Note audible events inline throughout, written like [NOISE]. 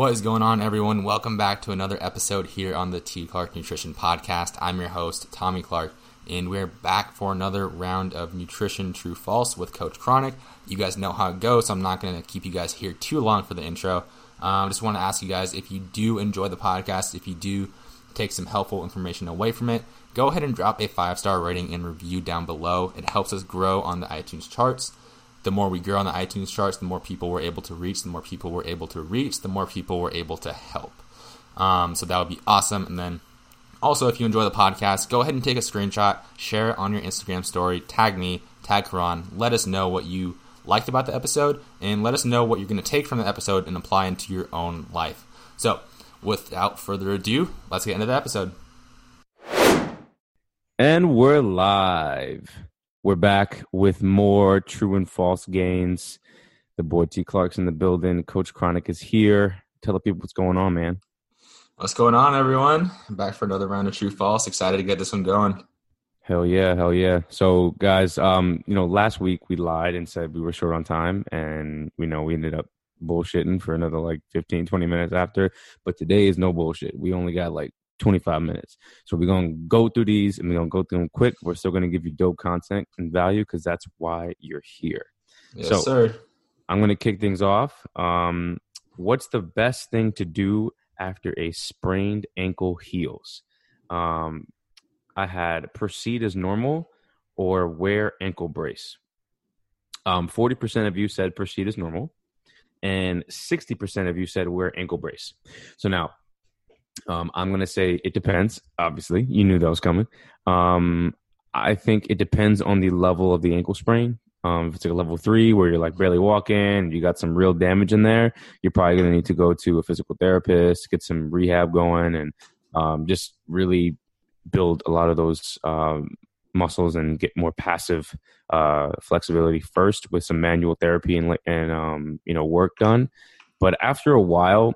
What is going on, everyone? Welcome back to another episode here on the T. Clark Nutrition Podcast. I'm your host, Tommy Clark, and we're back for another round of Nutrition True False with Coach Kronic. You guys know how it goes, so I'm not going to keep you guys here too long for the intro. I um, just want to ask you guys if you do enjoy the podcast, if you do take some helpful information away from it, go ahead and drop a five star rating and review down below. It helps us grow on the iTunes charts the more we grew on the iTunes charts, the more people we're able to reach. The more people we're able to reach, the more people we're able to help. Um, so that would be awesome. And then also, if you enjoy the podcast, go ahead and take a screenshot, share it on your Instagram story, tag me, tag Karon. Let us know what you liked about the episode, and let us know what you're going to take from the episode and apply into your own life. So, without further ado, let's get into the episode. And we're live. We're back with more true and false gains. The boy T Clark's in the building. Coach Kronic is here. Tell the people what's going on, man. What's going on, everyone? I'm back for another round of true false. Excited to get this one going. Hell yeah, hell yeah. So guys, um, you know, last week we lied and said we were short on time and we know we ended up bullshitting for another like 15, 20 minutes after. But today is no bullshit. We only got like 25 minutes. So we're going to go through these and we're going to go through them quick. We're still going to give you dope content and value because that's why you're here. Yes, so, sir. I'm going to kick things off. Um, what's the best thing to do after a sprained ankle heals? Um, I had proceed as normal or wear ankle brace. Um, 40% of you said proceed as normal, and 60% of you said wear ankle brace. So now um, I'm going to say it depends. Obviously, you knew that was coming. Um, I think it depends on the level of the ankle sprain. Um, if it's like a level three where you're like barely walking, you got some real damage in there, you're probably going to need to go to a physical therapist, get some rehab going, and um, just really build a lot of those um, muscles and get more passive uh, flexibility first with some manual therapy and, and um, you know work done. But after a while,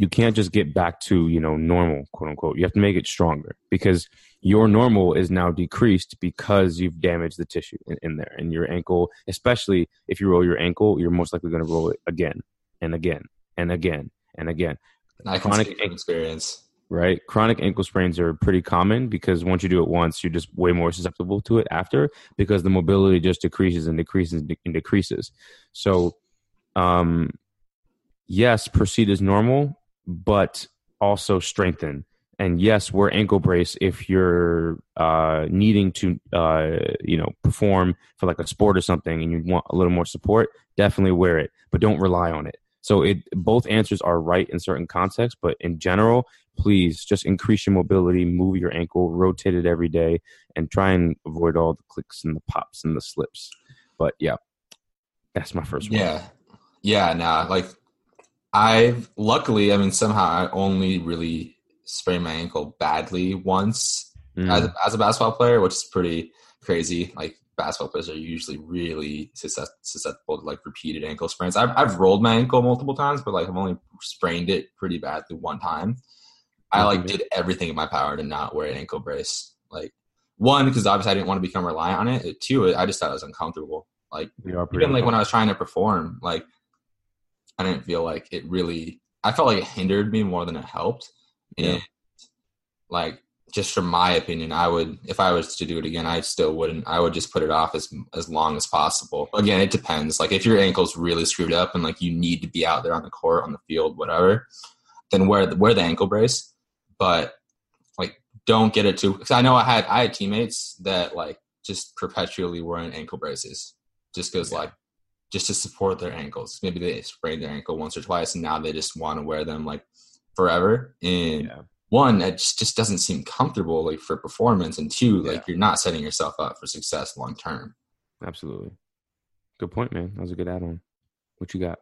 you can't just get back to you know normal quote unquote. You have to make it stronger because your normal is now decreased because you've damaged the tissue in, in there and your ankle especially if you roll your ankle you're most likely going to roll it again and again and again and again. I chronic ankle experience. Right? Chronic ankle sprains are pretty common because once you do it once you're just way more susceptible to it after because the mobility just decreases and decreases and decreases. So um yes proceed as normal but also strengthen. And yes, wear ankle brace if you're uh, needing to, uh, you know, perform for like a sport or something, and you want a little more support. Definitely wear it, but don't rely on it. So it both answers are right in certain contexts, but in general, please just increase your mobility, move your ankle, rotate it every day, and try and avoid all the clicks and the pops and the slips. But yeah, that's my first one. Yeah, yeah. Nah, like I've luckily, I mean, somehow I only really sprained my ankle badly once mm. as, a, as a basketball player, which is pretty crazy. Like basketball players are usually really susceptible to like repeated ankle sprains. I've, I've rolled my ankle multiple times, but like I've only sprained it pretty badly one time. I like did everything in my power to not wear an ankle brace. Like one, because obviously I didn't want to become reliant on it. Two, I just thought it was uncomfortable. Like even like when I was trying to perform, like I didn't feel like it really. I felt like it hindered me more than it helped. And yeah. like just from my opinion, I would if I was to do it again, I still wouldn't. I would just put it off as as long as possible. Again, it depends. Like if your ankle's really screwed up and like you need to be out there on the court, on the field, whatever, then wear the, wear the ankle brace. But like, don't get it too. Because I know I had I had teammates that like just perpetually wearing ankle braces, just because yeah. like just to support their ankles. Maybe they sprained their ankle once or twice, and now they just want to wear them like forever. And yeah. one, it just, doesn't seem comfortable like for performance, and two, yeah. like you're not setting yourself up for success long term. Absolutely, good point, man. That was a good add-on. What you got?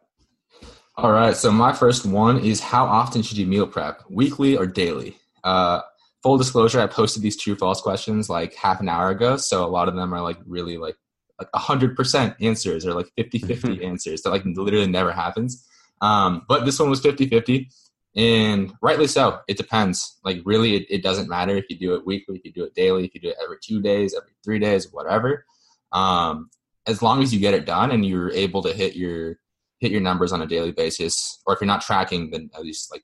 All right, so my first one is how often should you meal prep, weekly or daily? Uh, full disclosure, I posted these true false questions like half an hour ago, so a lot of them are like really like like 100% answers or like 50 50 answers that like literally never happens. Um, but this one was 50 50 and rightly so. It depends. Like really, it, it, doesn't matter if you do it weekly, if you do it daily, if you do it every two days, every three days, whatever. Um, as long as you get it done and you're able to hit your hit your numbers on a daily basis, or if you're not tracking, then at least like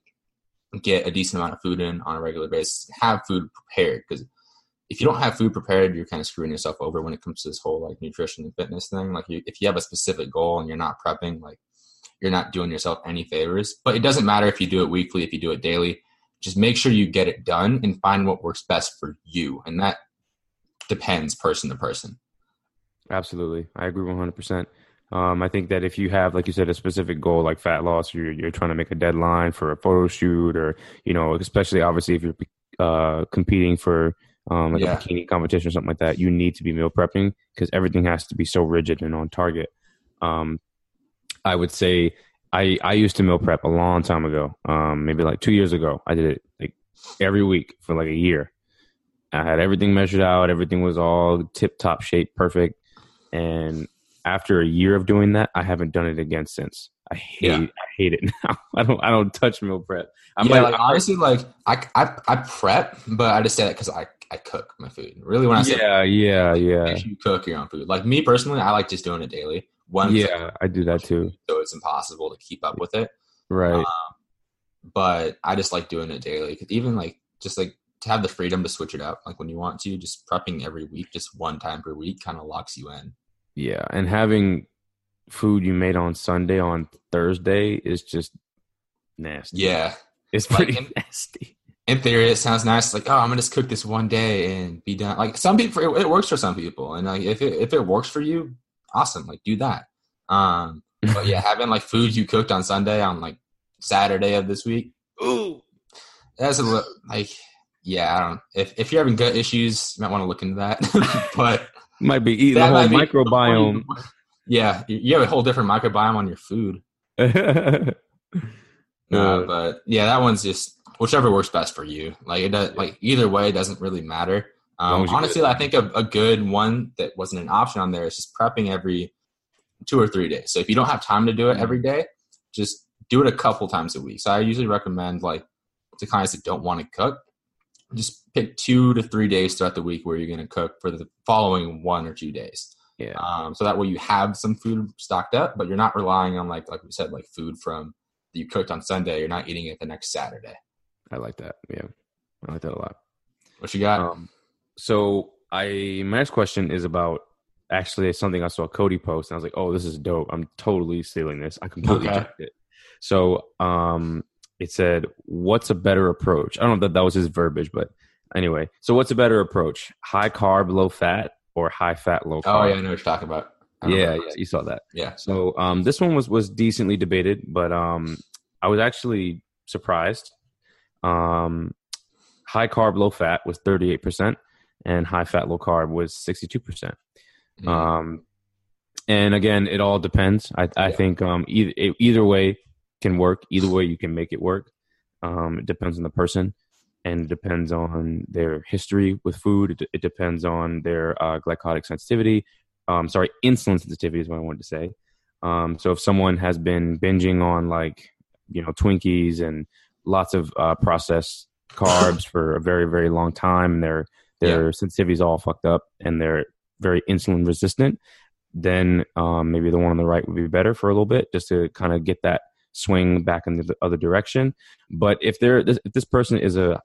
get a decent amount of food in on a regular basis. Have food prepared because if you don't have food prepared, you're kind of screwing yourself over when it comes to this whole like nutrition and fitness thing. Like you, if you have a specific goal and you're not prepping, like you're not doing yourself any favors. But it doesn't matter if you do it weekly, if you do it daily. Just make sure you get it done and find what works best for you, and that depends person to person. Absolutely, I agree one hundred percent. Um, I think that if you have, like you said, a specific goal like fat loss, you're you're trying to make a deadline for a photo shoot, or you know, especially obviously if you're uh, competing for um, like yeah. a bikini competition or something like that, you need to be meal prepping because everything has to be so rigid and on target. Um, I would say I I used to meal prep a long time ago, um, maybe like two years ago. I did it like every week for like a year. I had everything measured out, everything was all tip top shape, perfect, and after a year of doing that, I haven't done it again since. I hate yeah. I hate it [LAUGHS] now. I don't I don't touch meal prep. I'm yeah, like, like honestly, like I, I I prep, but I just say that because I I cook my food. Really, when I say yeah yeah yeah, you cook your own food. Like me personally, I like just doing it daily. One yeah, I do that too. So it's impossible to keep up with it. Right. Um, but I just like doing it daily. Cause Even like just like to have the freedom to switch it up, like when you want to, just prepping every week, just one time per week, kind of locks you in. Yeah, and having food you made on Sunday on Thursday is just nasty. Yeah, it's pretty like [LAUGHS] in, nasty. In theory, it sounds nice. Like, oh, I'm gonna just cook this one day and be done. Like some people, it, it works for some people, and like if it if it works for you, awesome. Like do that. Um, [LAUGHS] but yeah, having like food you cooked on Sunday on like Saturday of this week. Ooh, that's a like yeah. I don't. If if you're having gut issues, you might want to look into that. [LAUGHS] but might be eating the whole microbiome. [LAUGHS] Yeah, you have a whole different microbiome on your food. uh, but yeah, that one's just whichever works best for you. Like it does, like either way doesn't really matter. Um, honestly, I think a, a, good one that wasn't an option on there is just prepping every two or three days. So if you don't have time to do it every day, just do it a couple times a week. So I usually recommend like to clients that don't want to cook, just pick two to three days throughout the week where you're going to cook for the following one or two days. Yeah. Um, so that way you have some food stocked up, but you're not relying on like like we said, like food from that you cooked on Sunday. You're not eating it the next Saturday. I like that. Yeah, I like that a lot. What you got? Um, so I my next question is about actually something I saw Cody post, and I was like, oh, this is dope. I'm totally stealing this. I completely okay. it. So um, it said, "What's a better approach?" I don't know that that was his verbiage, but Anyway, so what's a better approach? High carb, low fat, or high fat, low carb? Oh yeah, I know what you're talking about. Yeah, yeah, you saw that. Yeah. So um, this one was was decently debated, but um, I was actually surprised. Um, high carb, low fat was 38 percent, and high fat, low carb was 62 percent. Mm. Um, and again, it all depends. I, I yeah. think um, either either way can work. Either way, you can make it work. Um, it depends on the person and it depends on their history with food. It, it depends on their uh, glycotic sensitivity. Um, sorry, insulin sensitivity is what I wanted to say. Um, so if someone has been binging on like you know Twinkies and lots of uh, processed carbs [LAUGHS] for a very very long time, and their their yeah. sensitivity is all fucked up, and they're very insulin resistant, then um, maybe the one on the right would be better for a little bit, just to kind of get that swing back in the other direction. But if they're if this person is a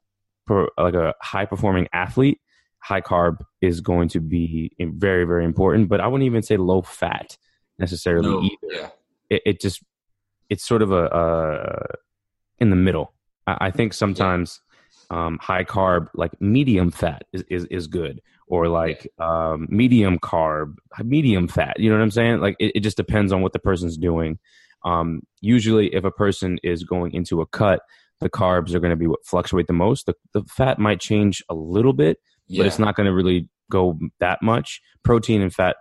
like a high performing athlete, high carb is going to be very very important. But I wouldn't even say low fat necessarily no, either. Yeah. It, it, just it's sort of a, a in the middle. I, I think sometimes yeah. um, high carb, like medium fat, is is, is good, or like yeah. um, medium carb, medium fat. You know what I'm saying? Like it, it just depends on what the person's doing. Um, usually, if a person is going into a cut the carbs are going to be what fluctuate the most. The, the fat might change a little bit, yeah. but it's not going to really go that much. Protein and fat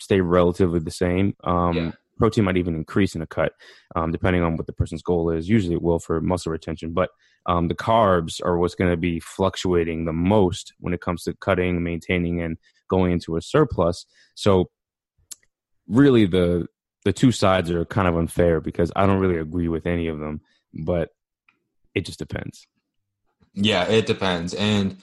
stay relatively the same. Um. Protein might even increase in a cut, um, depending on what the person's goal is. Usually, it will for muscle retention, but um, the carbs are what's going to be fluctuating the most when it comes to cutting, maintaining, and going into a surplus. So, really, the the two sides are kind of unfair because I don't really agree with any of them. But it just depends. Yeah, it depends. And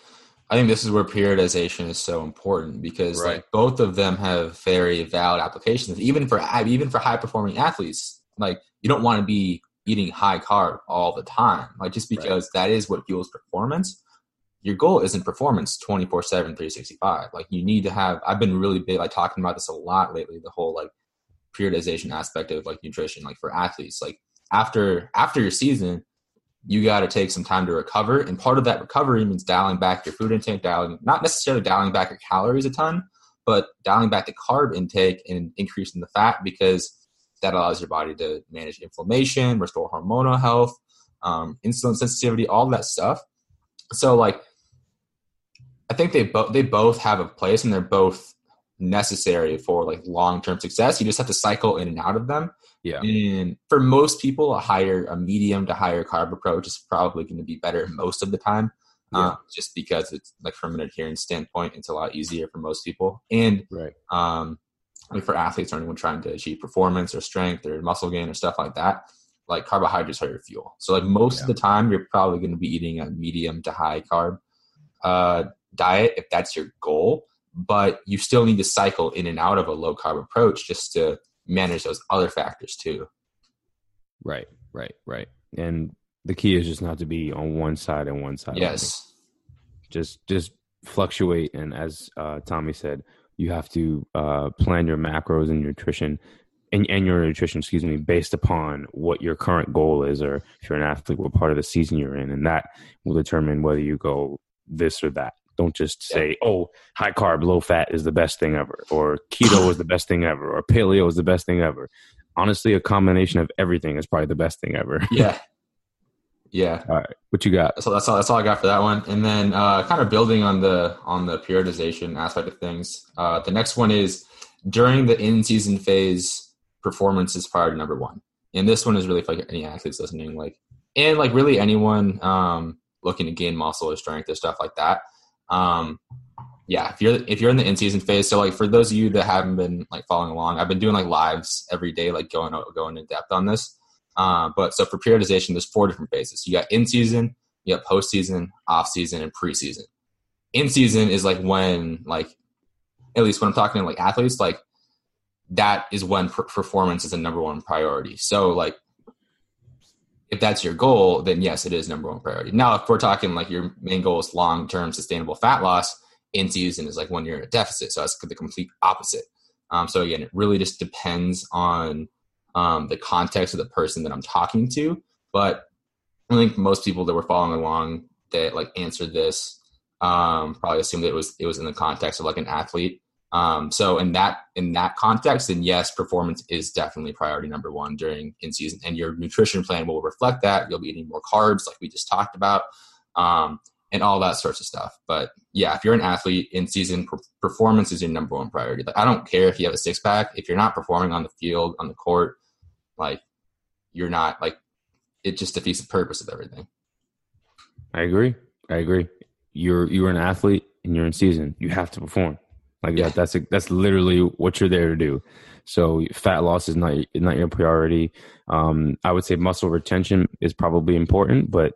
I think this is where periodization is so important because right. like both of them have very valid applications, even for even for high performing athletes. like you don't want to be eating high carb all the time. Like just because right. that is what fuels performance. Your goal isn't performance 24 7, 365. Like you need to have, I've been really big, like talking about this a lot lately, the whole like periodization aspect of like nutrition, like for athletes, like after, after your season, you got to take some time to recover. And part of that recovery means dialing back your food intake, dialing, not necessarily dialing back your calories a ton, but dialing back the carb intake and increasing the fat because that allows your body to manage inflammation, restore hormonal health, um, insulin sensitivity, all that stuff. So like, I think they both they both have a place and they're both necessary for like long term success. You just have to cycle in and out of them. Yeah. And for most people, a higher, a medium to higher carb approach is probably going to be better most of the time. Yeah. Uh, just because it's like from an adherence standpoint, it's a lot easier for most people. And right. um, like for athletes or anyone trying to achieve performance or strength or muscle gain or stuff like that, like carbohydrates are your fuel. So like most yeah. of the time, you're probably going to be eating a medium to high carb uh, diet if that's your goal. But you still need to cycle in and out of a low carb approach just to manage those other factors too. Right, right, right. And the key is just not to be on one side and one side. Yes. Just just fluctuate and as uh, Tommy said, you have to uh, plan your macros and nutrition and, and your nutrition, excuse me, based upon what your current goal is, or if you're an athlete, what part of the season you're in, and that will determine whether you go this or that. Don't just say, "Oh, high carb, low fat is the best thing ever," or "Keto is the best thing ever," or "Paleo is the best thing ever." Honestly, a combination of everything is probably the best thing ever. Yeah, [LAUGHS] yeah. All right. What you got? So that's all. That's all I got for that one. And then, uh, kind of building on the on the periodization aspect of things. Uh, the next one is during the in season phase. Performance is priority number one, and this one is really for like any athletes listening, like and like really anyone um, looking to gain muscle or strength or stuff like that. Um, yeah, if you're if you're in the in season phase, so like for those of you that haven't been like following along, I've been doing like lives every day, like going going in depth on this. Uh, but so for periodization, there's four different phases. You got in season, you got post season, off season, and preseason. In season is like when, like, at least when I'm talking to like athletes, like that is when per- performance is a number one priority. So like, if that's your goal, then yes, it is number one priority. Now, if we're talking like your main goal is long term sustainable fat loss, in season is like when you're in a deficit. So that's the complete opposite. Um, so again, it really just depends on um, the context of the person that I'm talking to. But I think most people that were following along that like answered this um, probably assumed that it was it was in the context of like an athlete. Um, so in that in that context, then yes, performance is definitely priority number one during in season, and your nutrition plan will reflect that. You'll be eating more carbs, like we just talked about, um, and all that sorts of stuff. But yeah, if you're an athlete in season, per- performance is your number one priority. Like I don't care if you have a six pack, if you're not performing on the field, on the court, like you're not like it just defeats the purpose of everything. I agree. I agree. You're you're an athlete and you're in season. You have to perform. Like yeah. that, that's a, that's literally what you're there to do. So fat loss is not not your priority. Um, I would say muscle retention is probably important, but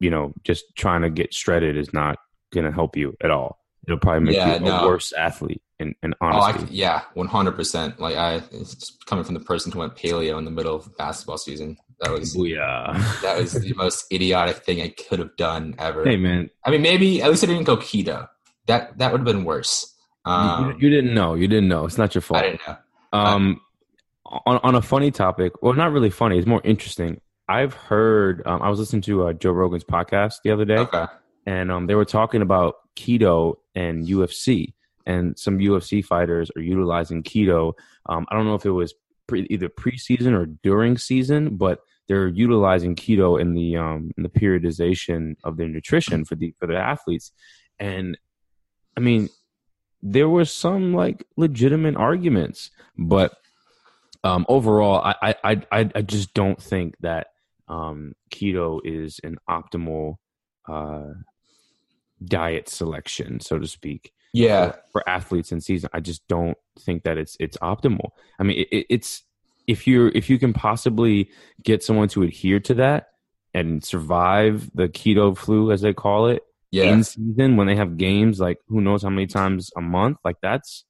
you know, just trying to get shredded is not going to help you at all. It'll probably make yeah, you a no. worse athlete. And, and honestly, oh, I, yeah, one hundred percent. Like I, it's coming from the person who went paleo in the middle of basketball season. That was [LAUGHS] yeah. that was the most idiotic thing I could have done ever. Hey man, I mean, maybe at least I didn't go keto. That that would have been worse. Um, you, you, didn't know. You didn't know. It's not your fault. I didn't know. Um, on on a funny topic, well, not really funny. It's more interesting. I've heard. Um, I was listening to uh, Joe Rogan's podcast the other day, okay. and um, they were talking about keto and UFC, and some UFC fighters are utilizing keto. Um, I don't know if it was pre, either preseason or during season, but they're utilizing keto in the um, in the periodization of their nutrition for the for their athletes. And I mean, there were some like legitimate arguments, but um, overall, I, I I I just don't think that um, keto is an optimal uh, diet selection, so to speak. Yeah, for, for, athletes in season, I just don't think that it's it's optimal. I mean, it, it's if you're if you can possibly get someone to adhere to that and survive the keto flu, as they call it, yeah. in season when they have games, like who knows how many times a month, like that's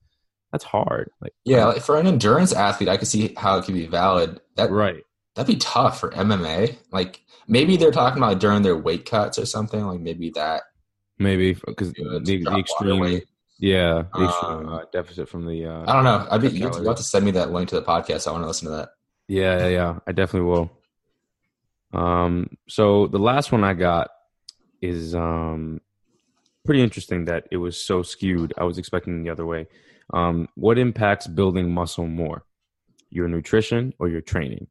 that's hard. Like yeah, like for an endurance athlete, I could see how it could be valid. That right. That'd be tough for MMA. Like maybe they're talking about during their weight cuts or something. Like maybe that. Maybe because the, the extreme. Yeah, the extreme, uh, deficit from the. Uh, I don't know. I bet you have to send me that link to the podcast. I want to listen to that. Yeah, yeah, yeah. I definitely will. Um. So the last one I got is um pretty interesting that it was so skewed. I was expecting the other way. Um, what impacts building muscle more, your nutrition or your training?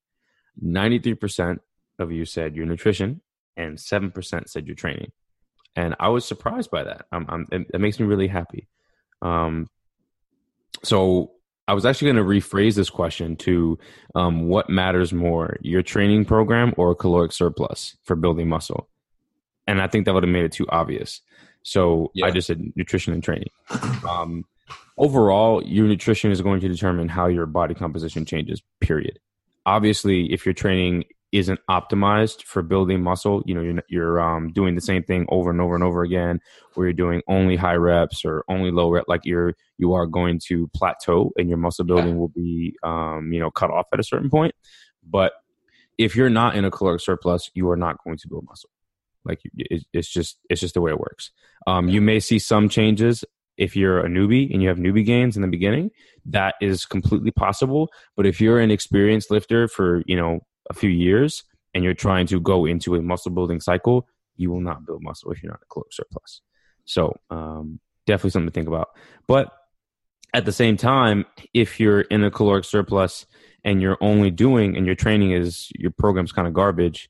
93% of you said your nutrition, and 7% said your training. And I was surprised by that. I'm, I'm, it, makes me really happy. Um, so I was actually going to rephrase this question to um, what matters more, your training program or caloric surplus for building muscle? And I think that would have made it too obvious. So yeah. I just said nutrition and training. Um, overall, your nutrition is going to determine how your body composition changes, period. Obviously, if your training isn't optimized for building muscle, you know, you're, you're um, doing the same thing over and over and over again, where you're doing only high reps or only low rep, like you're, you are going to plateau and your muscle building will be, um, you know, cut off at a certain point. But if you're not in a caloric surplus, you are not going to build muscle. Like it's just it's just the way it works. Um, you may see some changes if you're a newbie and you have newbie gains in the beginning. That is completely possible. But if you're an experienced lifter for you know a few years and you're trying to go into a muscle building cycle, you will not build muscle if you're not a caloric surplus. So um, definitely something to think about. But at the same time, if you're in a caloric surplus and you're only doing and your training is your program's kind of garbage,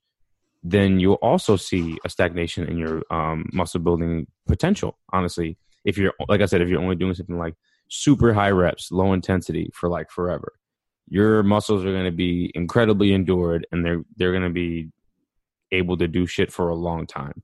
then you'll also see a stagnation in your um, muscle building potential. Honestly, if you're like I said, if you're only doing something like super high reps, low intensity for like forever, your muscles are going to be incredibly endured, and they're they're going to be able to do shit for a long time.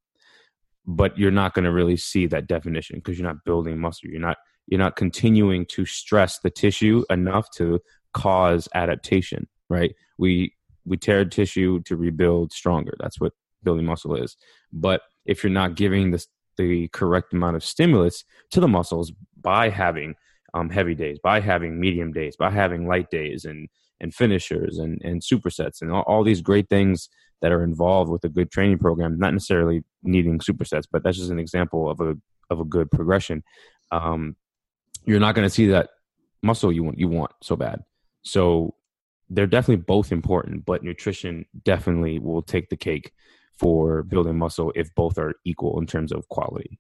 But you're not going to really see that definition because you're not building muscle. You're not you're not continuing to stress the tissue enough to cause adaptation. Right? We we tear tissue to rebuild stronger. That's what building muscle is. But if you're not giving the the correct amount of stimulus to the muscles by having um, heavy days, by having medium days, by having light days, and and finishers and and supersets and all, all these great things that are involved with a good training program. Not necessarily needing supersets, but that's just an example of a of a good progression. Um, you're not going to see that muscle you want you want so bad. So they're definitely both important, but nutrition definitely will take the cake for building muscle if both are equal in terms of quality.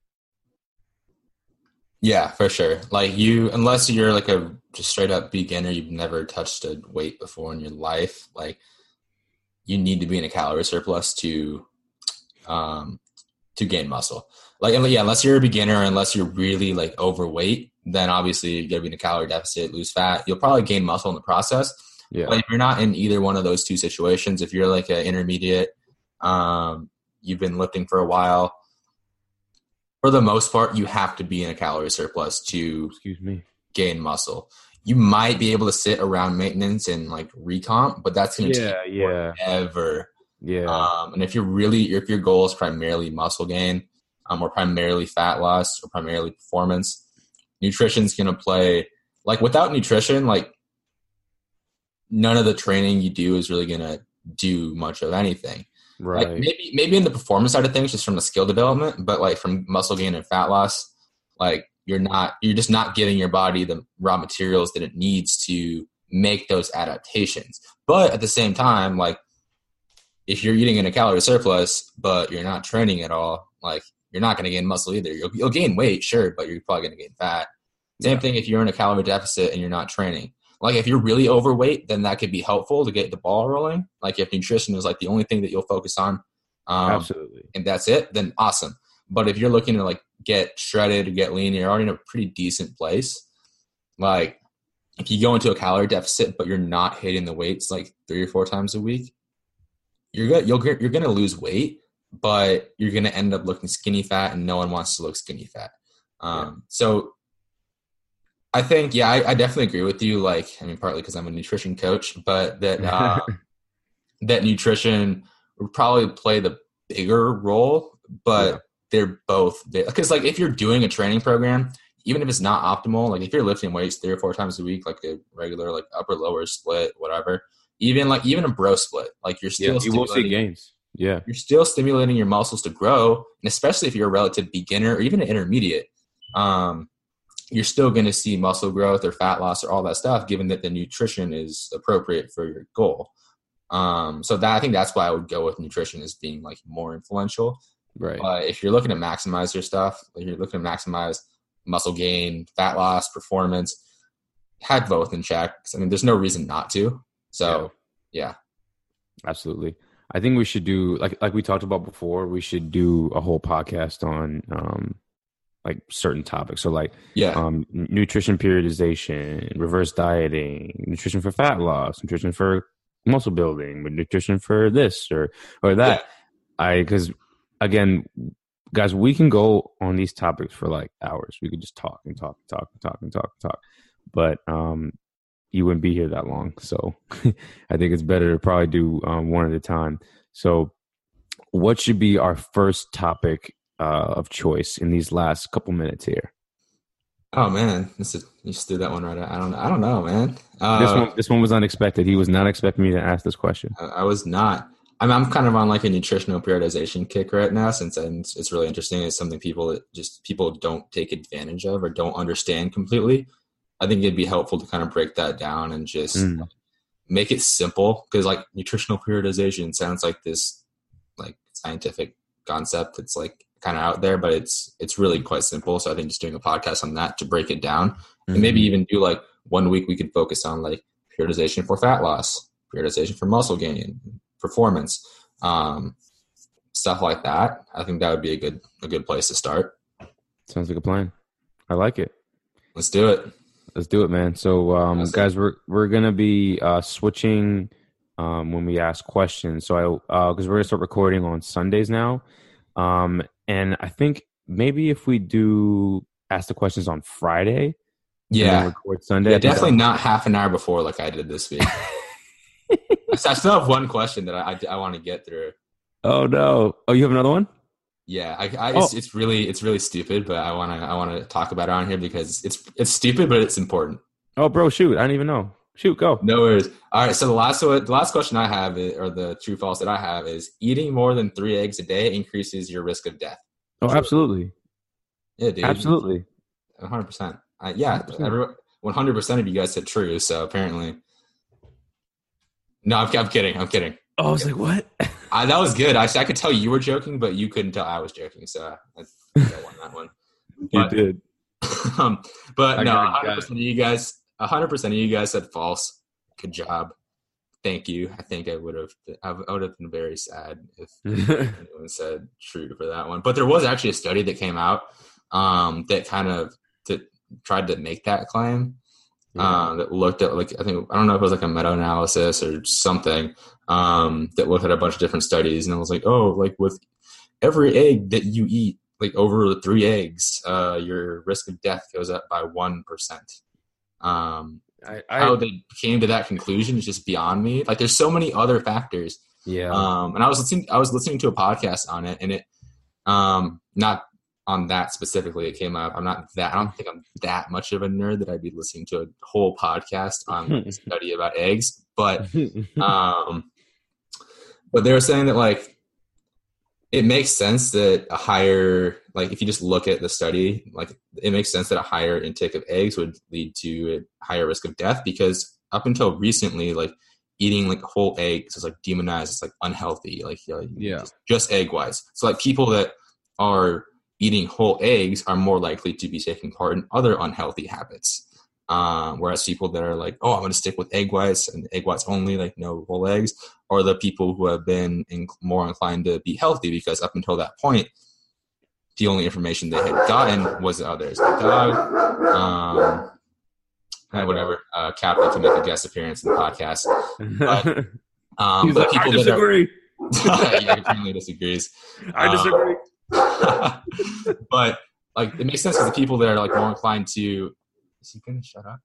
Yeah, for sure. Like you, unless you're like a just straight up beginner, you've never touched a weight before in your life. Like you need to be in a calorie surplus to, um, to gain muscle. Like, yeah, unless you're a beginner, unless you're really like overweight, then obviously you gotta be in a calorie deficit, lose fat. You'll probably gain muscle in the process yeah. But if you're not in either one of those two situations, if you're like an intermediate, um, you've been lifting for a while, for the most part, you have to be in a calorie surplus to excuse me gain muscle. You might be able to sit around maintenance and like recomp, but that's gonna yeah, take yeah. forever. Yeah. Um, and if you're really if your goal is primarily muscle gain, um, or primarily fat loss, or primarily performance, nutrition's gonna play like without nutrition, like none of the training you do is really going to do much of anything. Right. Like maybe maybe in the performance side of things, just from the skill development, but like from muscle gain and fat loss, like you're not you're just not giving your body the raw materials that it needs to make those adaptations. But at the same time, like if you're eating in a calorie surplus, but you're not training at all, like you're not going to gain muscle either. You'll, you'll gain weight, sure, but you're probably going to gain fat. Same yeah. thing if you're in a calorie deficit and you're not training. Like if you're really overweight, then that could be helpful to get the ball rolling. Like if nutrition is like the only thing that you'll focus on, um, absolutely, and that's it, then awesome. But if you're looking to like get shredded or get lean, you're already in a pretty decent place. Like if you go into a calorie deficit, but you're not hitting the weights like three or four times a week, you're good. You'll you're gonna lose weight, but you're gonna end up looking skinny fat, and no one wants to look skinny fat. Um, yeah. So I think, yeah, I, I, definitely agree with you. Like, I mean, partly because I'm a nutrition coach, but that [LAUGHS] uh, that nutrition would probably play the bigger role. But yeah. they're both because, like, if you're doing a training program, even if it's not optimal, like if you're lifting weights three or four times a week, like a regular like upper lower split, whatever, even like even a bro split, like you're still yeah, you will see gains. Yeah, you're still stimulating your muscles to grow, and especially if you're a relative beginner or even an intermediate, um, you're still going to see muscle growth or fat loss or all that stuff, given that the nutrition is appropriate for your goal. Um, so that I think that's why I would go with nutrition as being like more influential. Right. But if you're looking to maximize your stuff, if you're looking to maximize muscle gain, fat loss, performance, have both in check. I mean, there's no reason not to. So, yeah. yeah. Absolutely. I think we should do like like we talked about before. We should do a whole podcast on um like certain topics. So like yeah, um, nutrition periodization, reverse dieting, nutrition for fat loss, nutrition for muscle building, nutrition for this or or that. Yeah. I because again, guys, we can go on these topics for like hours. We could just talk and talk and talk and talk and talk and talk. But um, you wouldn't be here that long. So [LAUGHS] I think it's better to probably do um, one at a time. So, what should be our first topic uh, of choice in these last couple minutes here? Oh man, this is, you just threw that one right. Out. I don't. I don't know, man. Uh, this one. This one was unexpected. He was not expecting me to ask this question. I, I was not. I'm, I'm kind of on like a nutritional periodization kick right now since it's, it's really interesting. It's something people just people don't take advantage of or don't understand completely. I think it'd be helpful to kind of break that down and just mm. make it simple because like nutritional periodization sounds like this like scientific concept It's like kind of out there, but it's it's really quite simple. So I think just doing a podcast on that to break it down mm-hmm. and maybe mm-hmm. even do like one week we could focus on like periodization for fat loss, periodization for muscle gain, performance, um, stuff like that. I think that would be a good a good place to start. Sounds like a plan. I like it. Let's do it. Let's do it, man. So, um, guys, we're we're gonna be uh, switching um, when we ask questions. So, I because uh, we're gonna start recording on Sundays now, um, and I think maybe if we do ask the questions on Friday, yeah, record Sunday. Yeah, definitely not half an hour before like I did this week. [LAUGHS] I still have one question that I, I, I want to get through. Oh no! Oh, you have another one? Yeah, I, I oh. it's, it's, really it's really stupid, but I want to I want to talk about it on here because it's it's stupid, but it's important. Oh, bro, shoot! I don't even know. Shoot, go. No worries. All right. So the last the last question I have, is, or the true false that I have, is eating more than three eggs a day increases your risk of death. Oh, true. absolutely. Yeah, dude. Absolutely. One hundred percent. Yeah, one hundred percent of you guys said true. So apparently, no, I'm, I'm kidding. I'm kidding. Oh, I was like, what? I, that was good. I, I could tell you were joking, but you couldn't tell I was joking. So I, I won that one. [LAUGHS] But, you did. [LAUGHS] Um, but I no, 100% of you guys, 100% of you guys said false. Good job. Thank you. I think I would have, I would have been very sad if [LAUGHS] anyone said true for that one. But there was actually a study that came out um, that kind of that tried to make that claim yeah. uh, that looked at like I think I don't know if it was like a meta analysis or something um, that looked at a bunch of different studies, and it was like, oh, like with every egg that you eat, like over three eggs, uh, your risk of death goes up by one percent. Um, I, I, how they came to that conclusion is just beyond me. Like, there's so many other factors. Yeah. Um, and I was listening, I was listening to a podcast on it, and it, um, not on that specifically it came up. I'm not that I don't think I'm that much of a nerd that I'd be listening to a whole podcast on [LAUGHS] study about eggs. But [LAUGHS] um but they were saying that like it makes sense that a higher like if you just look at the study, like it makes sense that a higher intake of eggs would lead to a higher risk of death because up until recently, like eating like whole eggs is like demonized, it's like unhealthy, like you know, yeah, just, just egg wise. So like people that are eating whole eggs are more likely to be taking part in other unhealthy habits. Um, whereas people that are like, oh, I'm going to stick with egg whites and egg whites only, like no whole eggs, are the people who have been in, more inclined to be healthy because up until that point, the only information they had gotten was oh, there's a dog, um, and whatever. Uh, Captain to make a guest appearance in the podcast. But, [LAUGHS] um, but like, people I disagree. That are, [LAUGHS] yeah, apparently disagrees. [LAUGHS] I disagree. Um, but like it makes sense for the people that are like more inclined to. Is he gonna shut up?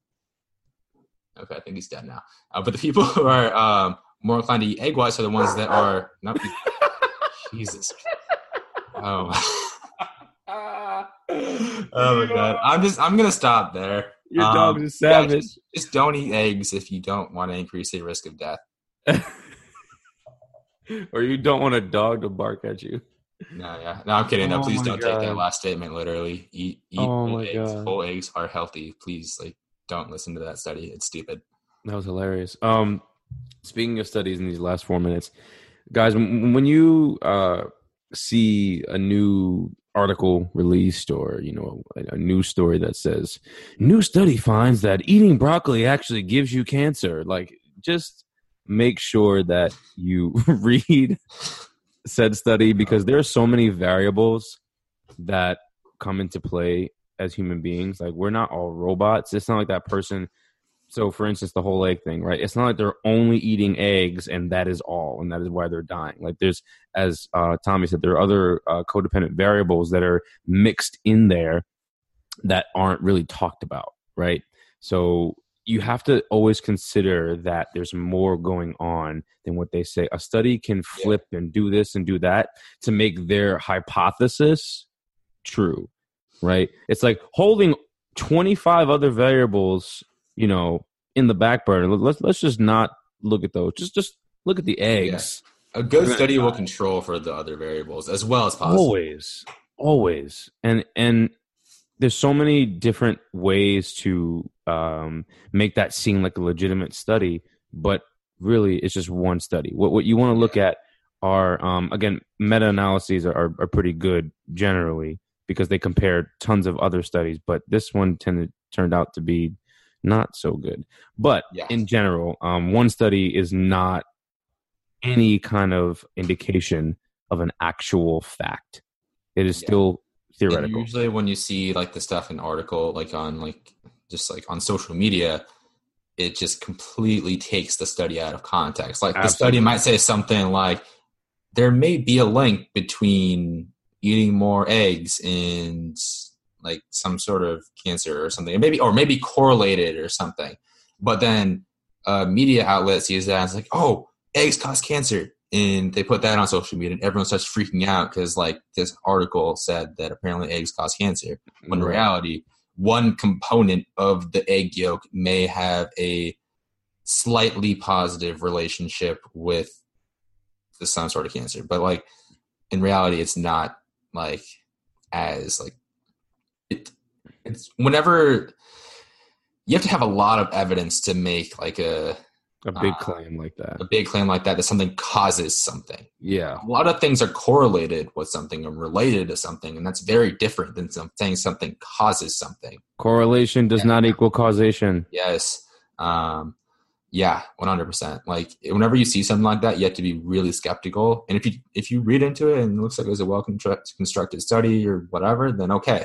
Okay, I think he's dead now. Uh, but the people who are um, more inclined to eat egg whites are the ones that are not. Jesus. Oh. Oh my [LAUGHS] god! I'm just I'm gonna stop there. Your um, dog is savage. Yeah, just, just don't eat eggs if you don't want to increase the risk of death. [LAUGHS] or you don't want a dog to bark at you. No, yeah, no, I'm kidding. No, oh please don't God. take that last statement literally. Eat, eat oh whole eggs. God. Whole eggs are healthy. Please, like, don't listen to that study. It's stupid. That was hilarious. Um, speaking of studies in these last four minutes, guys, when you uh see a new article released or you know a, a news story that says new study finds that eating broccoli actually gives you cancer. Like just make sure that you [LAUGHS] read said study because there are so many variables that come into play as human beings. Like we're not all robots. It's not like that person so for instance the whole egg thing right? It's not like they're only eating eggs and that is all and that is why they're dying. Like there's as uh, tommy said there are other uh, codependent variables that are mixed in there that aren't really talked about right? So you have to always consider that there's more going on than what they say. A study can flip yeah. and do this and do that to make their hypothesis true right? It's like holding 25 other variables you know, in the back burner. Let's let's just not look at those. Just just look at the eggs. Yeah. A good study will control for the other variables as well as possible. Always, always, and and there's so many different ways to um, make that seem like a legitimate study, but really it's just one study. What what you want to look at are um, again meta analyses are, are, are pretty good generally because they compare tons of other studies, but this one tended turned out to be not so good. But yes. in general, um, one study is not any kind of indication of an actual fact. It is yeah. still theoretical. And usually, when you see like the stuff in article, like on like just like on social media, it just completely takes the study out of context. Like Absolutely. the study might say something like, "There may be a link between eating more eggs and like some sort of cancer or something, maybe or maybe correlated or something. But then uh, media outlets use that it's like, oh, eggs cause cancer, and they put that on social media, and everyone starts freaking out because like this article said that apparently eggs cause cancer. When in reality, one component of the egg yolk may have a slightly positive relationship with some sort of cancer, but like in reality, it's not like as like it, it's whenever you have to have a lot of evidence to make like a a big uh, claim like that. a big claim like that that something causes something. Yeah. A lot of things are correlated with something and related to something and that's very different than some, saying something causes something. Correlation does yeah. not equal causation. Yes. Um, yeah 100% like whenever you see something like that you have to be really skeptical and if you if you read into it and it looks like it was a well constructed study or whatever then okay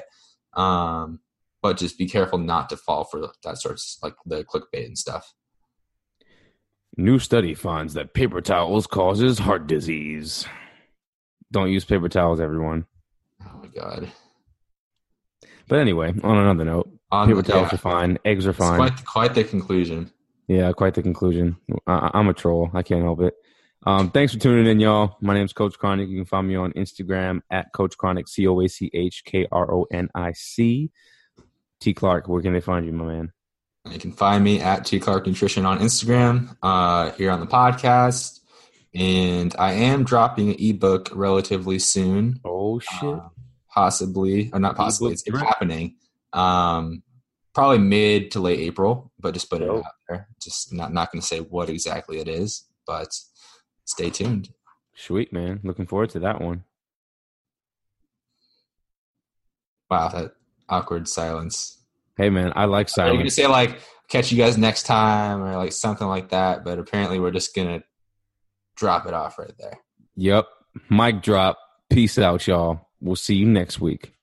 um, but just be careful not to fall for that sort of like the clickbait and stuff. New study finds that paper towels causes heart disease. Don't use paper towels, everyone. Oh my god. But anyway, on another note, on, paper towels yeah. are fine. Eggs are fine. Quite, quite, the conclusion. Yeah, quite the conclusion. I, am a troll. I can't help it. Um, thanks for tuning in, y'all. My name is Coach Kronic. You can find me on Instagram at Coach Kronic, C O A C H K R O N I C. T Clark, where can they find you, my man? You can find me at T Clark Nutrition on Instagram, uh, here on the podcast. And I am dropping an ebook relatively soon. Oh, shit. Uh, possibly, or not possibly, it's, it's happening. Um, probably mid to late April, but just put it out there. Just not, not going to say what exactly it is, but stay tuned. Sweet man, looking forward to that one. Wow, that awkward silence. Hey man, I like silence. You're gonna say like catch you guys next time or like something like that, but apparently we're just gonna drop it off right there. Yep. Mic drop. Peace out, y'all. We'll see you next week.